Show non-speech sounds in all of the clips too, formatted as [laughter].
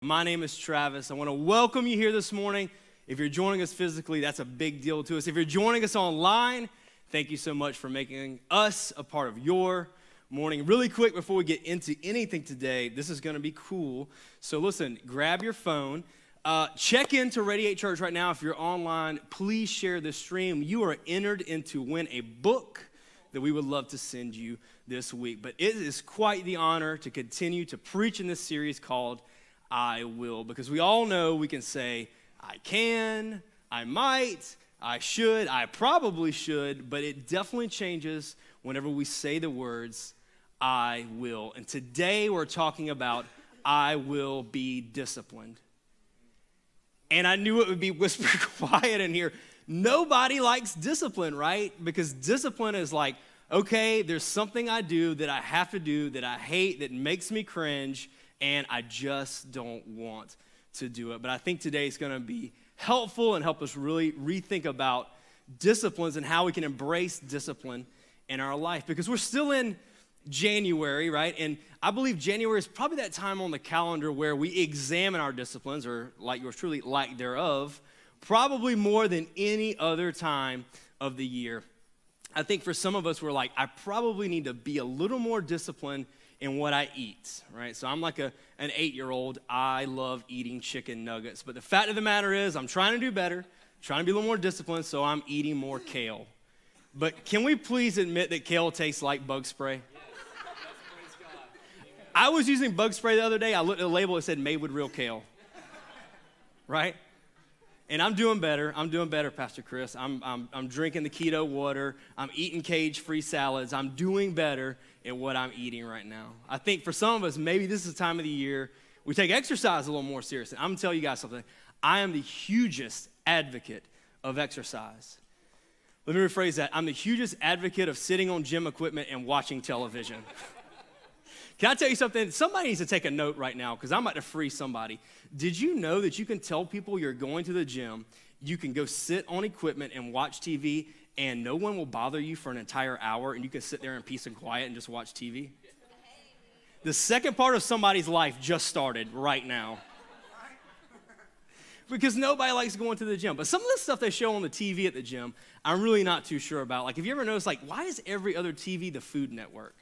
My name is Travis. I want to welcome you here this morning. If you're joining us physically, that's a big deal to us. If you're joining us online, thank you so much for making us a part of your morning. Really quick before we get into anything today, this is going to be cool. So listen, grab your phone. Uh, check into Radiate Church right now. If you're online, please share this stream. You are entered into win a book that we would love to send you this week. But it is quite the honor to continue to preach in this series called I will. Because we all know we can say, I can, I might, I should, I probably should, but it definitely changes whenever we say the words, I will. And today we're talking about, I will be disciplined. And I knew it would be [laughs] whispered quiet in here. Nobody likes discipline, right? Because discipline is like, okay, there's something I do that I have to do that I hate, that makes me cringe, and I just don't want to do it. But I think today is going to be helpful and help us really rethink about disciplines and how we can embrace discipline in our life because we're still in January, right? And I believe January is probably that time on the calendar where we examine our disciplines, or like yours truly, like thereof, probably more than any other time of the year. I think for some of us, we're like, I probably need to be a little more disciplined in what I eat, right? So I'm like a, an eight year old. I love eating chicken nuggets. But the fact of the matter is, I'm trying to do better, trying to be a little more disciplined, so I'm eating more kale. But can we please admit that kale tastes like bug spray? I was using bug spray the other day. I looked at the label, it said made with real kale. Right? And I'm doing better. I'm doing better, Pastor Chris. I'm, I'm, I'm drinking the keto water. I'm eating cage free salads. I'm doing better in what I'm eating right now. I think for some of us, maybe this is the time of the year we take exercise a little more seriously. I'm gonna tell you guys something. I am the hugest advocate of exercise. Let me rephrase that. I'm the hugest advocate of sitting on gym equipment and watching television. [laughs] Can I tell you something? Somebody needs to take a note right now because I'm about to free somebody. Did you know that you can tell people you're going to the gym, you can go sit on equipment and watch TV, and no one will bother you for an entire hour, and you can sit there in peace and quiet and just watch TV? The second part of somebody's life just started right now. Because nobody likes going to the gym. But some of the stuff they show on the TV at the gym, I'm really not too sure about. Like, have you ever noticed, like, why is every other TV the Food Network?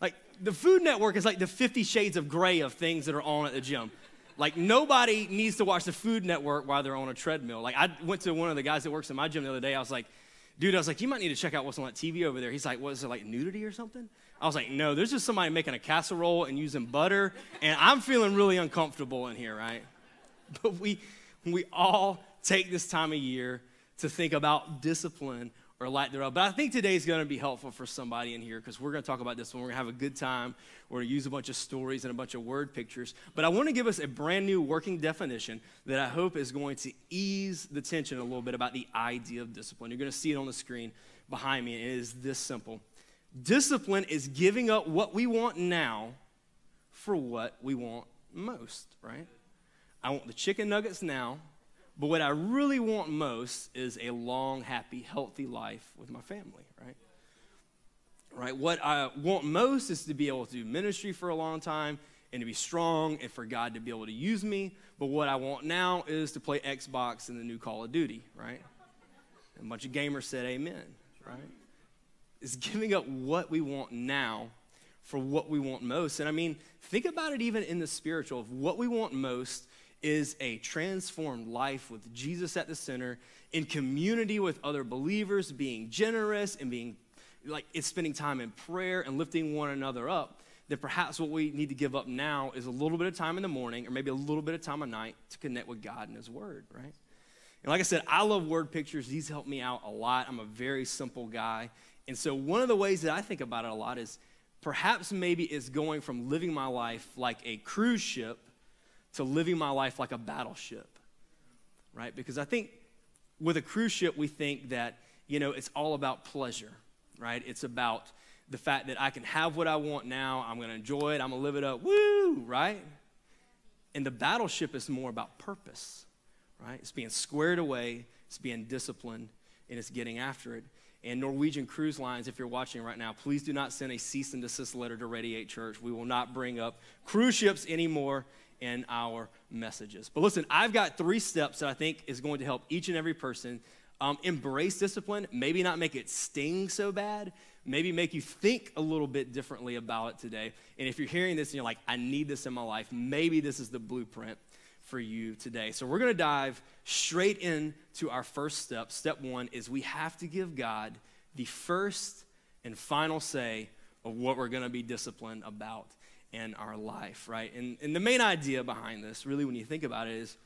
Like, the Food Network is like the 50 shades of gray of things that are on at the gym. Like, nobody needs to watch the Food Network while they're on a treadmill. Like, I went to one of the guys that works in my gym the other day. I was like, dude, I was like, you might need to check out what's on that TV over there. He's like, what is it, like nudity or something? I was like, no, there's just somebody making a casserole and using butter, and I'm feeling really uncomfortable in here, right? But we, we all take this time of year to think about discipline or light lack thereof. But I think today is going to be helpful for somebody in here because we're going to talk about this one. We're going to have a good time. We're going to use a bunch of stories and a bunch of word pictures. But I want to give us a brand new working definition that I hope is going to ease the tension a little bit about the idea of discipline. You're going to see it on the screen behind me, and it is this simple Discipline is giving up what we want now for what we want most, right? I want the chicken nuggets now but what I really want most is a long, happy, healthy life with my family, right? Right? What I want most is to be able to do ministry for a long time and to be strong and for God to be able to use me. But what I want now is to play Xbox and the new Call of Duty, right? A bunch of gamers said amen, right? It's giving up what we want now for what we want most. And I mean, think about it even in the spiritual of what we want most is a transformed life with Jesus at the center, in community with other believers, being generous and being like it's spending time in prayer and lifting one another up. then perhaps what we need to give up now is a little bit of time in the morning or maybe a little bit of time at night to connect with God and His Word, right? And like I said, I love word pictures. These help me out a lot. I'm a very simple guy. And so one of the ways that I think about it a lot is perhaps maybe it's going from living my life like a cruise ship to living my life like a battleship, right? Because I think with a cruise ship, we think that, you know, it's all about pleasure, right? It's about the fact that I can have what I want now, I'm gonna enjoy it, I'm gonna live it up, woo, right? And the battleship is more about purpose, right? It's being squared away, it's being disciplined, and it's getting after it. And Norwegian Cruise Lines, if you're watching right now, please do not send a cease and desist letter to Radiate Church. We will not bring up cruise ships anymore in our messages. But listen, I've got three steps that I think is going to help each and every person um, embrace discipline, maybe not make it sting so bad, maybe make you think a little bit differently about it today. And if you're hearing this and you're like, I need this in my life, maybe this is the blueprint for you today. So we're going to dive straight into our first step. Step one is we have to give God the first and final say of what we're going to be disciplined about in our life, right? And, and the main idea behind this, really, when you think about it, is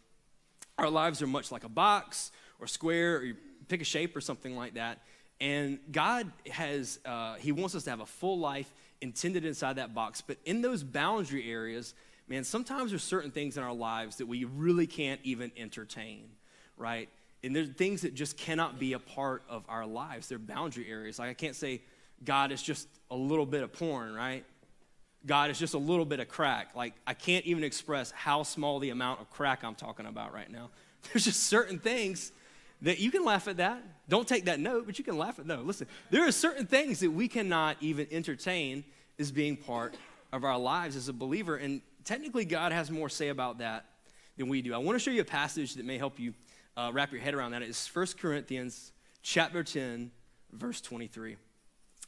our lives are much like a box or square, or you pick a shape or something like that. And God has, uh, He wants us to have a full life intended inside that box. But in those boundary areas, man, sometimes there's certain things in our lives that we really can't even entertain, right? And there's things that just cannot be a part of our lives. They're boundary areas. Like I can't say God is just a little bit of porn, right? God is just a little bit of crack. Like I can't even express how small the amount of crack I'm talking about right now. [laughs] There's just certain things that you can laugh at that. Don't take that note, but you can laugh at no. Listen, there are certain things that we cannot even entertain as being part of our lives as a believer. And technically, God has more say about that than we do. I want to show you a passage that may help you uh, wrap your head around that. It's 1 Corinthians chapter 10, verse 23.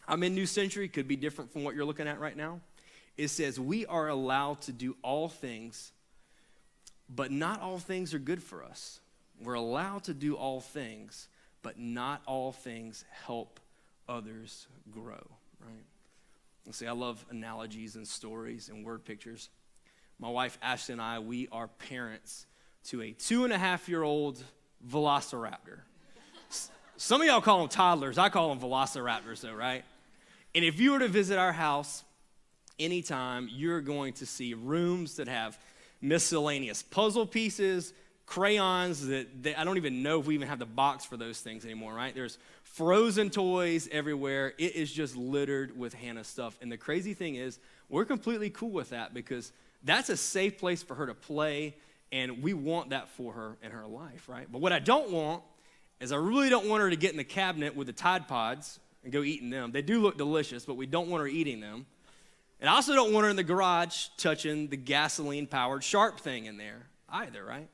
I'm in New Century, could be different from what you're looking at right now. It says, We are allowed to do all things, but not all things are good for us. We're allowed to do all things, but not all things help others grow, right? And see, I love analogies and stories and word pictures. My wife Ashley and I, we are parents to a two and a half year old velociraptor. Some of y'all call them toddlers. I call them velociraptors, though, right? And if you were to visit our house anytime, you're going to see rooms that have miscellaneous puzzle pieces, crayons that they, I don't even know if we even have the box for those things anymore, right? There's frozen toys everywhere. It is just littered with Hannah stuff. And the crazy thing is, we're completely cool with that because that's a safe place for her to play, and we want that for her in her life, right? But what I don't want is I really don't want her to get in the cabinet with the Tide Pods and go eating them. They do look delicious, but we don't want her eating them. And I also don't want her in the garage touching the gasoline powered sharp thing in there either, right?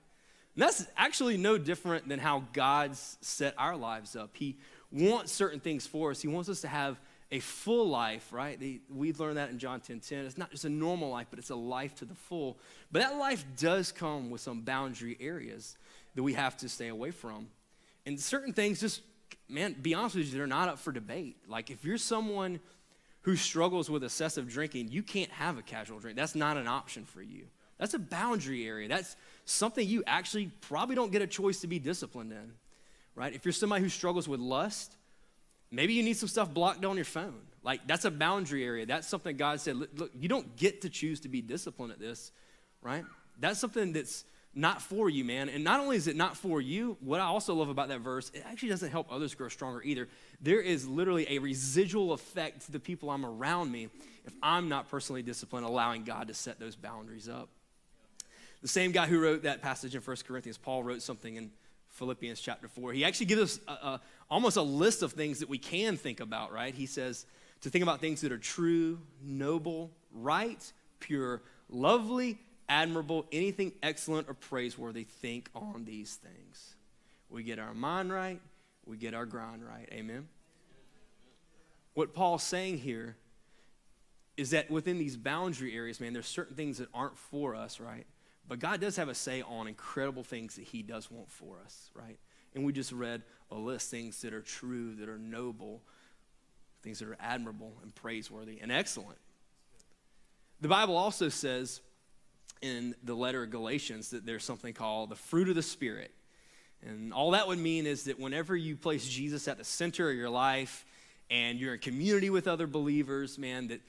And that's actually no different than how God's set our lives up. He wants certain things for us. He wants us to have a full life, right? We've learned that in John 10 10. It's not just a normal life, but it's a life to the full. But that life does come with some boundary areas that we have to stay away from. And certain things just, man, be honest with you, they're not up for debate. Like if you're someone who struggles with excessive drinking, you can't have a casual drink. That's not an option for you. That's a boundary area. That's something you actually probably don't get a choice to be disciplined in, right? If you're somebody who struggles with lust, maybe you need some stuff blocked on your phone. Like that's a boundary area. That's something God said, look, you don't get to choose to be disciplined at this, right? That's something that's not for you, man. And not only is it not for you, what I also love about that verse, it actually doesn't help others grow stronger either. There is literally a residual effect to the people I'm around me if I'm not personally disciplined, allowing God to set those boundaries up. The same guy who wrote that passage in 1 Corinthians, Paul wrote something in Philippians chapter 4. He actually gives us a, a, almost a list of things that we can think about, right? He says to think about things that are true, noble, right, pure, lovely, admirable, anything excellent or praiseworthy, think on these things. We get our mind right, we get our grind right. Amen? What Paul's saying here is that within these boundary areas, man, there's certain things that aren't for us, right? But God does have a say on incredible things that He does want for us, right? And we just read a list things that are true, that are noble, things that are admirable and praiseworthy and excellent. The Bible also says in the letter of Galatians that there's something called the fruit of the Spirit. And all that would mean is that whenever you place Jesus at the center of your life and you're in community with other believers, man, that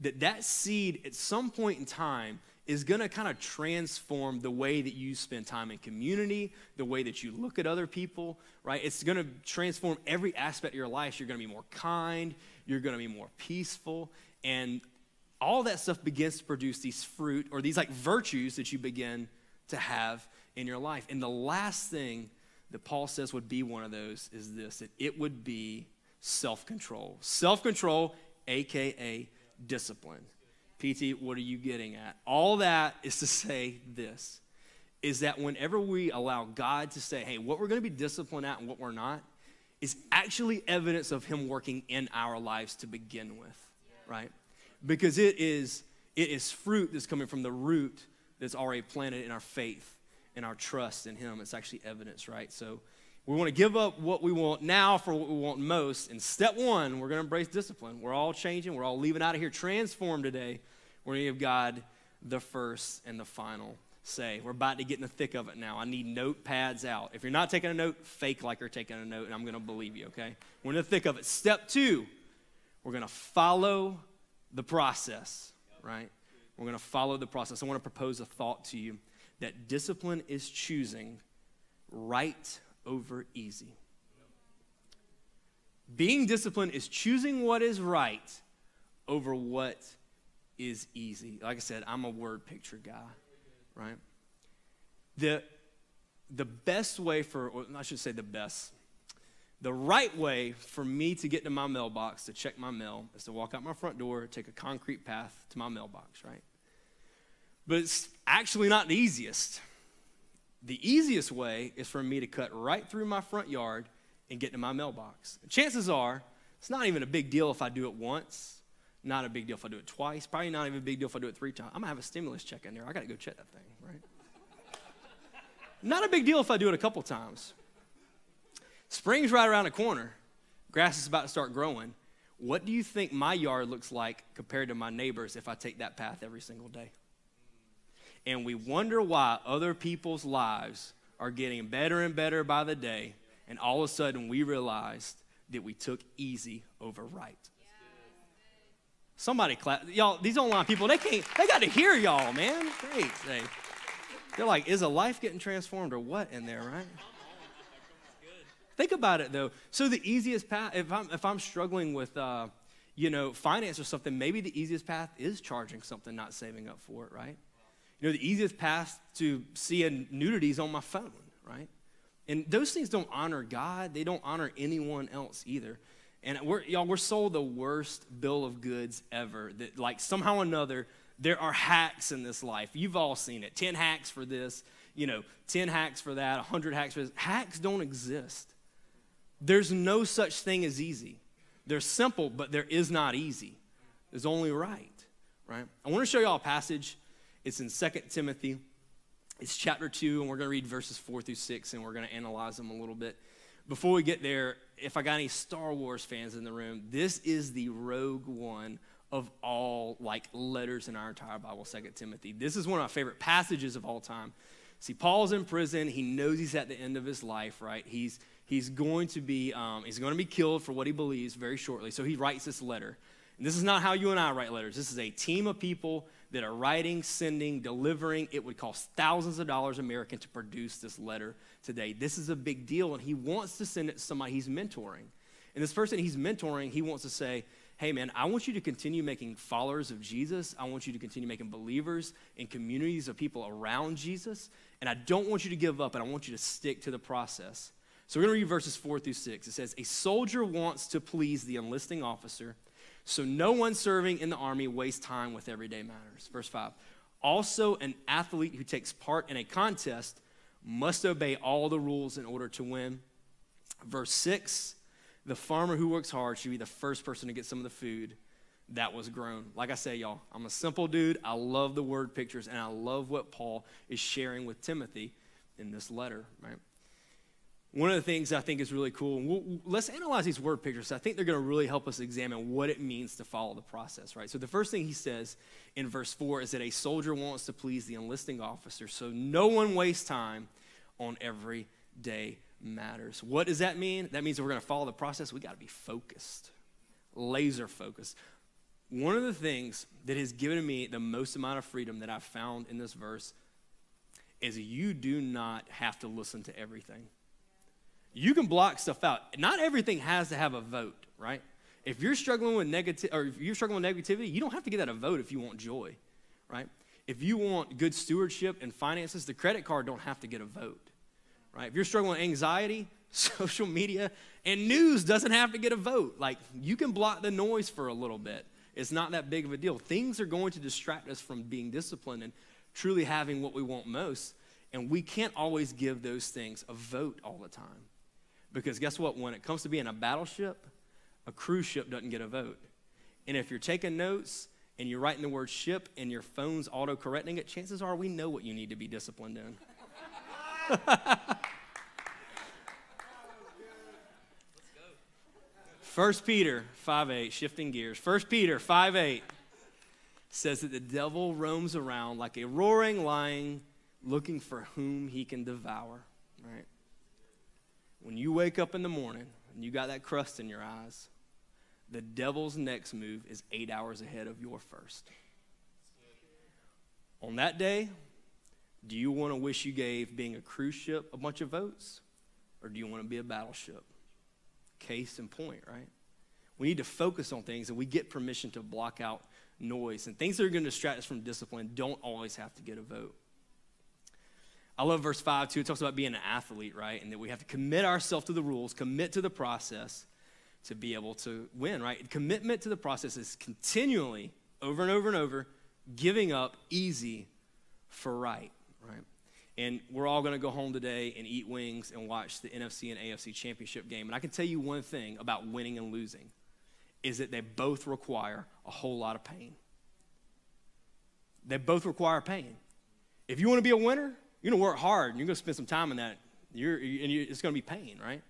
that, that seed at some point in time is going to kind of transform the way that you spend time in community, the way that you look at other people, right? It's going to transform every aspect of your life. You're going to be more kind, you're going to be more peaceful, and all that stuff begins to produce these fruit or these like virtues that you begin to have in your life. And the last thing that Paul says would be one of those is this that it would be self control. Self control, AKA discipline. PT, what are you getting at? All that is to say this is that whenever we allow God to say, hey, what we're going to be disciplined at and what we're not, is actually evidence of Him working in our lives to begin with, right? Because it is, it is fruit that's coming from the root that's already planted in our faith and our trust in Him. It's actually evidence, right? So we want to give up what we want now for what we want most. And step one, we're going to embrace discipline. We're all changing, we're all leaving out of here transformed today. We're going to give God the first and the final say. We're about to get in the thick of it now. I need notepads out. If you're not taking a note, fake like you're taking a note, and I'm going to believe you, okay? We're in the thick of it. Step two, we're going to follow the process, right? We're going to follow the process. I want to propose a thought to you that discipline is choosing right over easy. Being disciplined is choosing what is right over what is easy. Like I said, I'm a word picture guy right? The, the best way for, I should say the best, the right way for me to get to my mailbox to check my mail is to walk out my front door, take a concrete path to my mailbox, right? But it's actually not the easiest. The easiest way is for me to cut right through my front yard and get to my mailbox. chances are, it's not even a big deal if I do it once not a big deal if I do it twice. Probably not even a big deal if I do it three times. I'm gonna have a stimulus check in there. I gotta go check that thing, right? [laughs] not a big deal if I do it a couple times. Spring's right around the corner. Grass is about to start growing. What do you think my yard looks like compared to my neighbors if I take that path every single day? And we wonder why other people's lives are getting better and better by the day, and all of a sudden we realized that we took easy over right. Somebody clap. Y'all, these online people, they can't, they got to hear y'all, man. Great. They, they're like, is a life getting transformed or what in there, right? Think about it though. So the easiest path, if I'm if I'm struggling with uh, you know, finance or something, maybe the easiest path is charging something, not saving up for it, right? You know, the easiest path to seeing nudities on my phone, right? And those things don't honor God. They don't honor anyone else either. And we're, y'all, we're sold the worst bill of goods ever. That, like, somehow or another, there are hacks in this life. You've all seen it 10 hacks for this, you know, 10 hacks for that, 100 hacks for this. Hacks don't exist. There's no such thing as easy. They're simple, but there is not easy. There's only right, right? I want to show y'all a passage. It's in 2 Timothy. It's chapter 2, and we're going to read verses 4 through 6, and we're going to analyze them a little bit. Before we get there, if I got any Star Wars fans in the room, this is the Rogue One of all like letters in our entire Bible, Second Timothy. This is one of my favorite passages of all time. See, Paul's in prison. He knows he's at the end of his life, right? He's he's going to be um, he's going to be killed for what he believes very shortly. So he writes this letter. And this is not how you and I write letters. This is a team of people that are writing, sending, delivering. It would cost thousands of dollars American to produce this letter today. This is a big deal, and he wants to send it to somebody he's mentoring. And this person he's mentoring, he wants to say, hey man, I want you to continue making followers of Jesus. I want you to continue making believers in communities of people around Jesus. And I don't want you to give up, and I want you to stick to the process. So we're going to read verses four through six. It says, A soldier wants to please the enlisting officer so no one serving in the army wastes time with everyday matters. Verse 5. Also, an athlete who takes part in a contest must obey all the rules in order to win. Verse 6. The farmer who works hard should be the first person to get some of the food that was grown. Like I say, y'all, I'm a simple dude. I love the word pictures, and I love what Paul is sharing with Timothy in this letter, right? One of the things I think is really cool, we'll, let's analyze these word pictures. I think they're going to really help us examine what it means to follow the process, right? So the first thing he says in verse 4 is that a soldier wants to please the enlisting officer, so no one wastes time on everyday matters. What does that mean? That means we're going to follow the process. We got to be focused, laser focused. One of the things that has given me the most amount of freedom that I've found in this verse is you do not have to listen to everything you can block stuff out. Not everything has to have a vote, right? If you're struggling with negative or if you're struggling with negativity, you don't have to get that a vote if you want joy, right? If you want good stewardship and finances, the credit card don't have to get a vote, right? If you're struggling with anxiety, [laughs] social media, and news doesn't have to get a vote. Like you can block the noise for a little bit. It's not that big of a deal. Things are going to distract us from being disciplined and truly having what we want most. And we can't always give those things a vote all the time. Because guess what? When it comes to being a battleship, a cruise ship doesn't get a vote. And if you're taking notes and you're writing the word ship and your phone's auto correcting it, chances are we know what you need to be disciplined in. [laughs] First Peter 5 8, shifting gears. First Peter 5 8 says that the devil roams around like a roaring lion looking for whom he can devour, right? When you wake up in the morning and you got that crust in your eyes, the devil's next move is eight hours ahead of your first. On that day, do you want to wish you gave being a cruise ship a bunch of votes? Or do you want to be a battleship? Case in point, right? We need to focus on things and we get permission to block out noise. And things that are going to distract us from discipline don't always have to get a vote. I love verse 5 too. It talks about being an athlete, right? And that we have to commit ourselves to the rules, commit to the process to be able to win, right? Commitment to the process is continually, over and over and over, giving up easy for right, right? And we're all going to go home today and eat wings and watch the NFC and AFC championship game. And I can tell you one thing about winning and losing is that they both require a whole lot of pain. They both require pain. If you want to be a winner, you're going to work hard and you're going to spend some time in that. You're, and you're, it's going to be pain, right?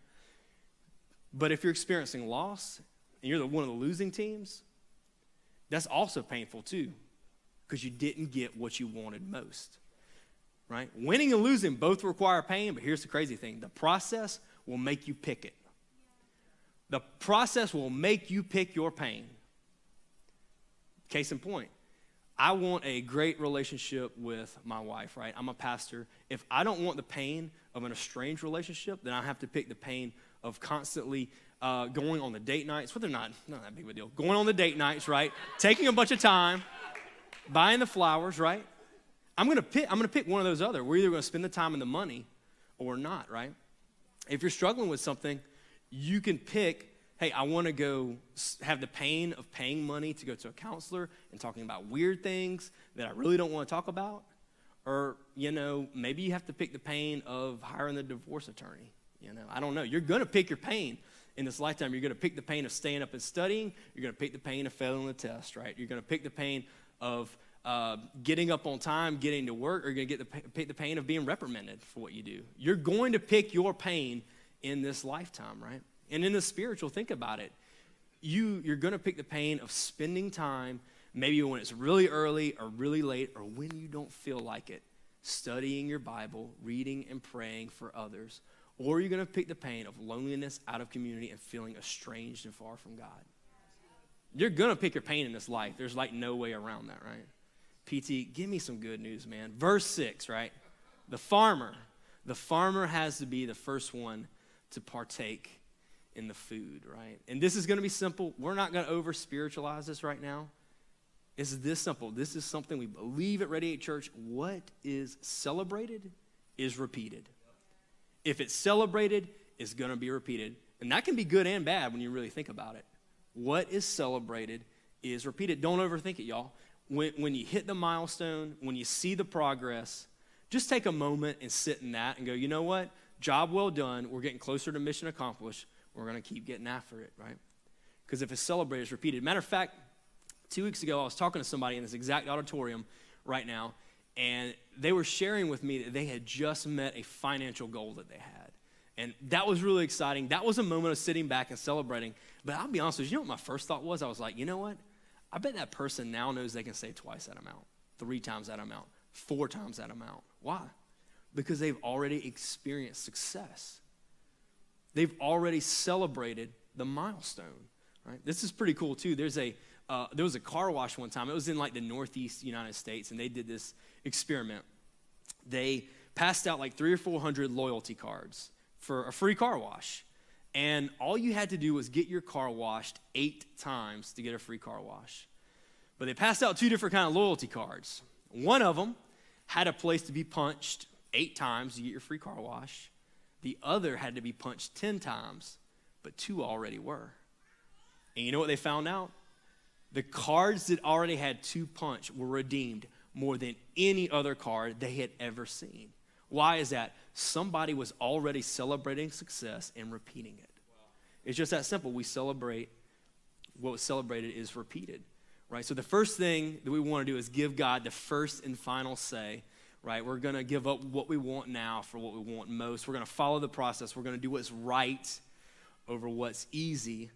But if you're experiencing loss and you're the, one of the losing teams, that's also painful too because you didn't get what you wanted most. Right? Winning and losing both require pain, but here's the crazy thing the process will make you pick it. The process will make you pick your pain. Case in point, I want a great relationship with my wife, right? I'm a pastor. If I don't want the pain of an estranged relationship, then I have to pick the pain of constantly uh, going on the date nights. Well, they're not, not that big of a deal. Going on the date nights, right? Taking a bunch of time, buying the flowers, right? I'm gonna pick. I'm gonna pick one of those other. We're either gonna spend the time and the money, or not, right? If you're struggling with something, you can pick. Hey, I want to go have the pain of paying money to go to a counselor and talking about weird things that I really don't want to talk about, or you know, maybe you have to pick the pain of hiring the divorce attorney you know, I don't know. You're going to pick your pain in this lifetime. You're going to pick the pain of staying up and studying. You're going to pick the pain of failing the test, right? You're going to pick the pain of uh, getting up on time, getting to work, or you're going to get the, pick the pain of being reprimanded for what you do. You're going to pick your pain in this lifetime, right? And in the spiritual, think about it. You, you're going to pick the pain of spending time, maybe when it's really early or really late, or when you don't feel like it, studying your Bible, reading and praying for others or you're going to pick the pain of loneliness, out of community, and feeling estranged and far from God. You're going to pick your pain in this life. There's like no way around that, right? PT, give me some good news, man. Verse 6, right? The farmer. The farmer has to be the first one to partake in the food, right? And this is going to be simple. We're not going to over spiritualize this right now. It's this simple. This is something we believe at Radiate Church. What is celebrated is repeated. If it's celebrated, it's going to be repeated. And that can be good and bad when you really think about it. What is celebrated is repeated. Don't overthink it, y'all. When, when you hit the milestone, when you see the progress, just take a moment and sit in that and go, you know what? Job well done. We're getting closer to mission accomplished. We're going to keep getting after it, right? Because if it's celebrated, it's repeated. Matter of fact, two weeks ago, I was talking to somebody in this exact auditorium right now, and they were sharing with me that they had just met a financial goal that they had. And that was really exciting. That was a moment of sitting back and celebrating. But I'll be honest with you, you know what my first thought was? I was like, you know what? I bet that person now knows they can save twice that amount, three times that amount, four times that amount. Why? Because they've already experienced success. They've already celebrated the milestone. Right? This is pretty cool too. There's a uh, there was a car wash one time. It was in like the Northeast United States, and they did this experiment. They passed out like three or four hundred loyalty cards for a free car wash. And all you had to do was get your car washed eight times to get a free car wash. But they passed out two different kind of loyalty cards. One of them had a place to be punched eight times to get your free car wash. The other had to be punched 10 times, but two already were. And you know what they found out? The cards that already had two punch were redeemed more than any other card they had ever seen. Why is that? Somebody was already celebrating success and repeating it. It's just that simple. We celebrate what was celebrated is repeated, right? So the first thing that we want to do is give God the first and final say, right? We're going to give up what we want now for what we want most. We're going to follow the process. We're going to do what's right over what's easy.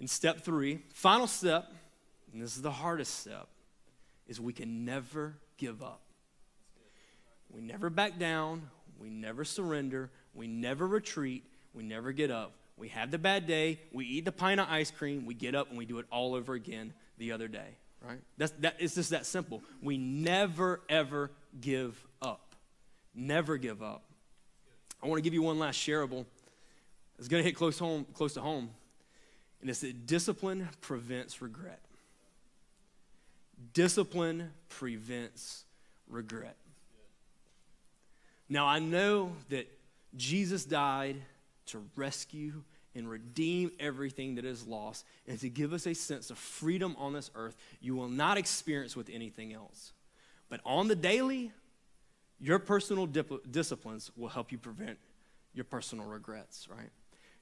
In step three, final step, and this is the hardest step, is we can never give up. We never back down. We never surrender. We never retreat. We never get up. We have the bad day. We eat the pint of ice cream. We get up and we do it all over again the other day, right? That's, that, it's just that simple. We never, ever give up. Never give up. I want to give you one last shareable. It's going to hit close, home, close to home. And it's that discipline prevents regret. Discipline prevents regret. Now, I know that Jesus died to rescue and redeem everything that is lost and to give us a sense of freedom on this earth you will not experience with anything else. But on the daily, your personal dip- disciplines will help you prevent your personal regrets, right?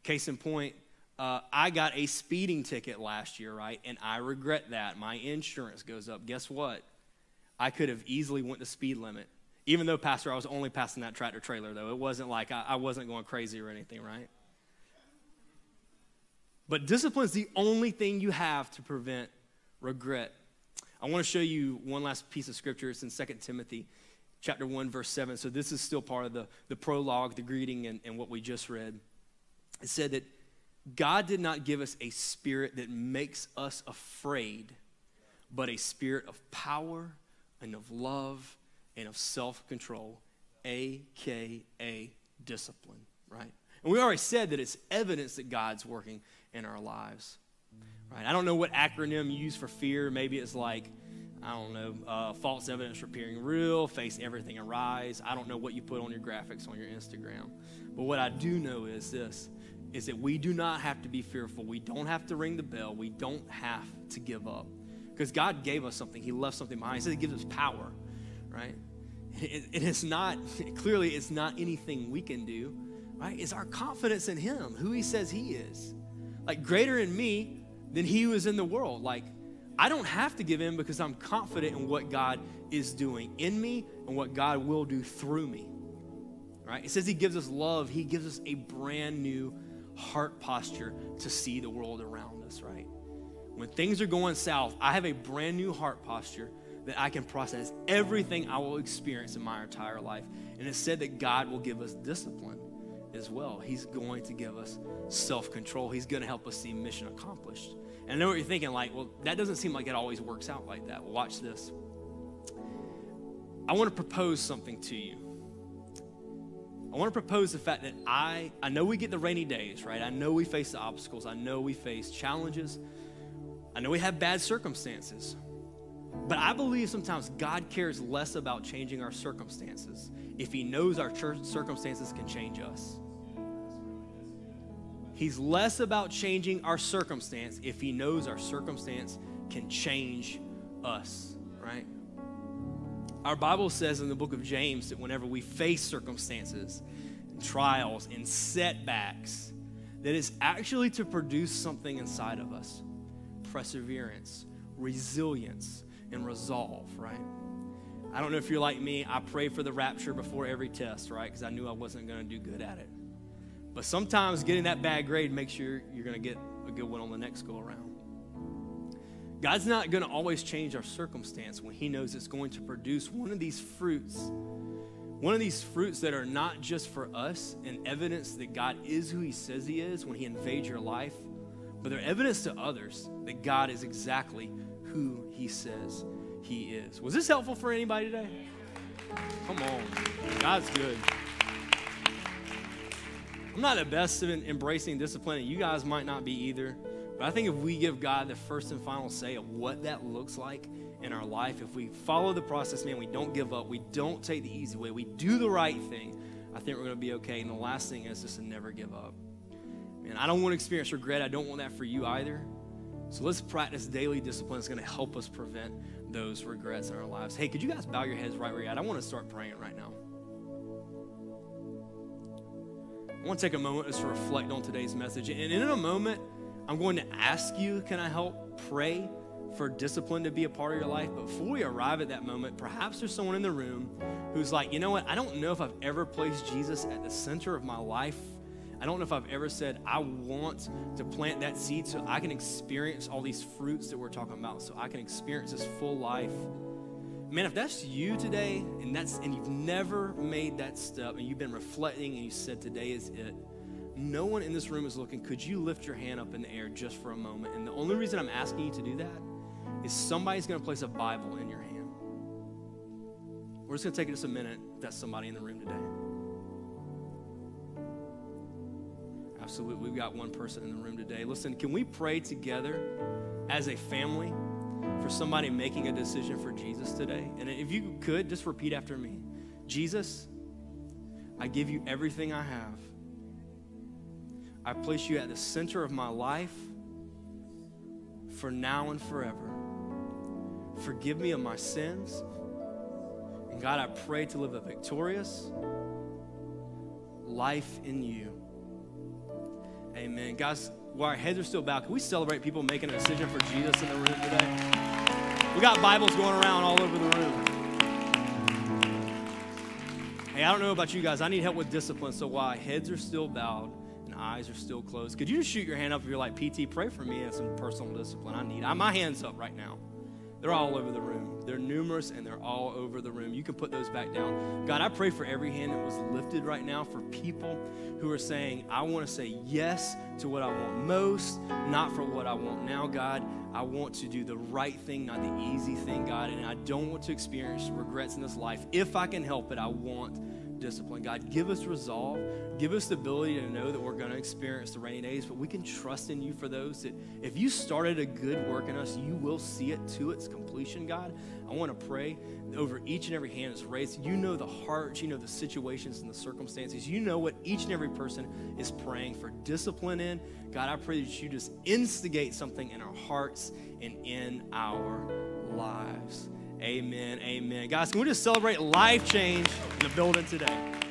Case in point, uh, I got a speeding ticket last year, right? And I regret that. My insurance goes up. Guess what? I could have easily went the speed limit. Even though, Pastor, I was only passing that tractor trailer, though. It wasn't like I, I wasn't going crazy or anything, right? But discipline is the only thing you have to prevent regret. I want to show you one last piece of scripture. It's in 2 Timothy chapter 1, verse 7. So this is still part of the, the prologue, the greeting, and, and what we just read. It said that God did not give us a spirit that makes us afraid, but a spirit of power and of love and of self control, AKA discipline, right? And we already said that it's evidence that God's working in our lives, right? I don't know what acronym you use for fear. Maybe it's like, I don't know, uh, false evidence appearing real, face everything and rise. I don't know what you put on your graphics on your Instagram. But what I do know is this is that we do not have to be fearful. We don't have to ring the bell. We don't have to give up. Because God gave us something. He left something behind. He said He gives us power, right? It, it is not, [laughs] clearly, it's not anything we can do, right? It's our confidence in Him, who He says He is. Like, greater in me than He who is in the world. Like, I don't have to give in because I'm confident in what God is doing in me and what God will do through me. Right? It says He gives us love, He gives us a brand new heart posture to see the world around us, right? When things are going south, I have a brand new heart posture that I can process everything I will experience in my entire life. And it's said that God will give us discipline as well. He's going to give us self control, He's going to help us see mission accomplished. And I know what you're thinking, like, well, that doesn't seem like it always works out like that. Well, watch this. I want to propose something to you. I want to propose the fact that I, I know we get the rainy days, right? I know we face the obstacles. I know we face challenges. I know we have bad circumstances. But I believe sometimes God cares less about changing our circumstances if He knows our circumstances can change us. He's less about changing our circumstance if He knows our circumstance can change us, right? Our Bible says in the book of James that whenever we face circumstances, and trials, and setbacks, that it's actually to produce something inside of us perseverance, resilience, and resolve, right? I don't know if you're like me, I pray for the rapture before every test, right? Because I knew I wasn't going to do good at it. But sometimes getting that bad grade makes sure you're going to get a good one on the next go around. God's not going to always change our circumstance when He knows it's going to produce one of these fruits. One of these fruits that are not just for us and evidence that God is who He says He is when He invades your life, but they're evidence to others that God is exactly who He says He is. Was this helpful for anybody today? Come on. God's good. I'm not the best at embracing discipline, and you guys might not be either. But I think if we give God the first and final say of what that looks like in our life, if we follow the process, man, we don't give up, we don't take the easy way, we do the right thing, I think we're going to be okay. And the last thing is just to never give up. Man, I don't want to experience regret. I don't want that for you either. So let's practice daily discipline. It's going to help us prevent those regrets in our lives. Hey, could you guys bow your heads right where you're at? I want to start praying right now. I want to take a moment just to reflect on today's message. And in a moment, I'm going to ask you, can I help pray for discipline to be a part of your life? But before we arrive at that moment, perhaps there's someone in the room who's like, you know what? I don't know if I've ever placed Jesus at the center of my life. I don't know if I've ever said, I want to plant that seed so I can experience all these fruits that we're talking about, so I can experience this full life. Man, if that's you today and that's and you've never made that step and you've been reflecting and you said today is it, no one in this room is looking. Could you lift your hand up in the air just for a moment? And the only reason I'm asking you to do that is somebody's going to place a Bible in your hand. We're just going to take just a minute. That's somebody in the room today. Absolutely. We've got one person in the room today. Listen, can we pray together as a family for somebody making a decision for Jesus today? And if you could, just repeat after me Jesus, I give you everything I have. I place you at the center of my life for now and forever. Forgive me of my sins. And God, I pray to live a victorious life in you. Amen. Guys, while our heads are still bowed, can we celebrate people making a decision for Jesus in the room today? We got Bibles going around all over the room. Hey, I don't know about you guys. I need help with discipline. So while heads are still bowed and eyes are still closed, could you just shoot your hand up if you're like, PT, pray for me and some personal discipline? I need. I, My hand's up right now. They're all over the room. They're numerous and they're all over the room. You can put those back down. God, I pray for every hand that was lifted right now for people who are saying, I want to say yes to what I want most, not for what I want now, God. I want to do the right thing, not the easy thing, God. And I don't want to experience regrets in this life. If I can help it, I want discipline. God, give us resolve. Give us the ability to know that we're going to experience the rainy days, but we can trust in you for those that if you started a good work in us, you will see it to its completion, God. I want to pray over each and every hand that's raised. You know the hearts, you know the situations and the circumstances. You know what each and every person is praying for discipline in. God, I pray that you just instigate something in our hearts and in our lives. Amen. Amen. Guys, can we just celebrate life change in the building today?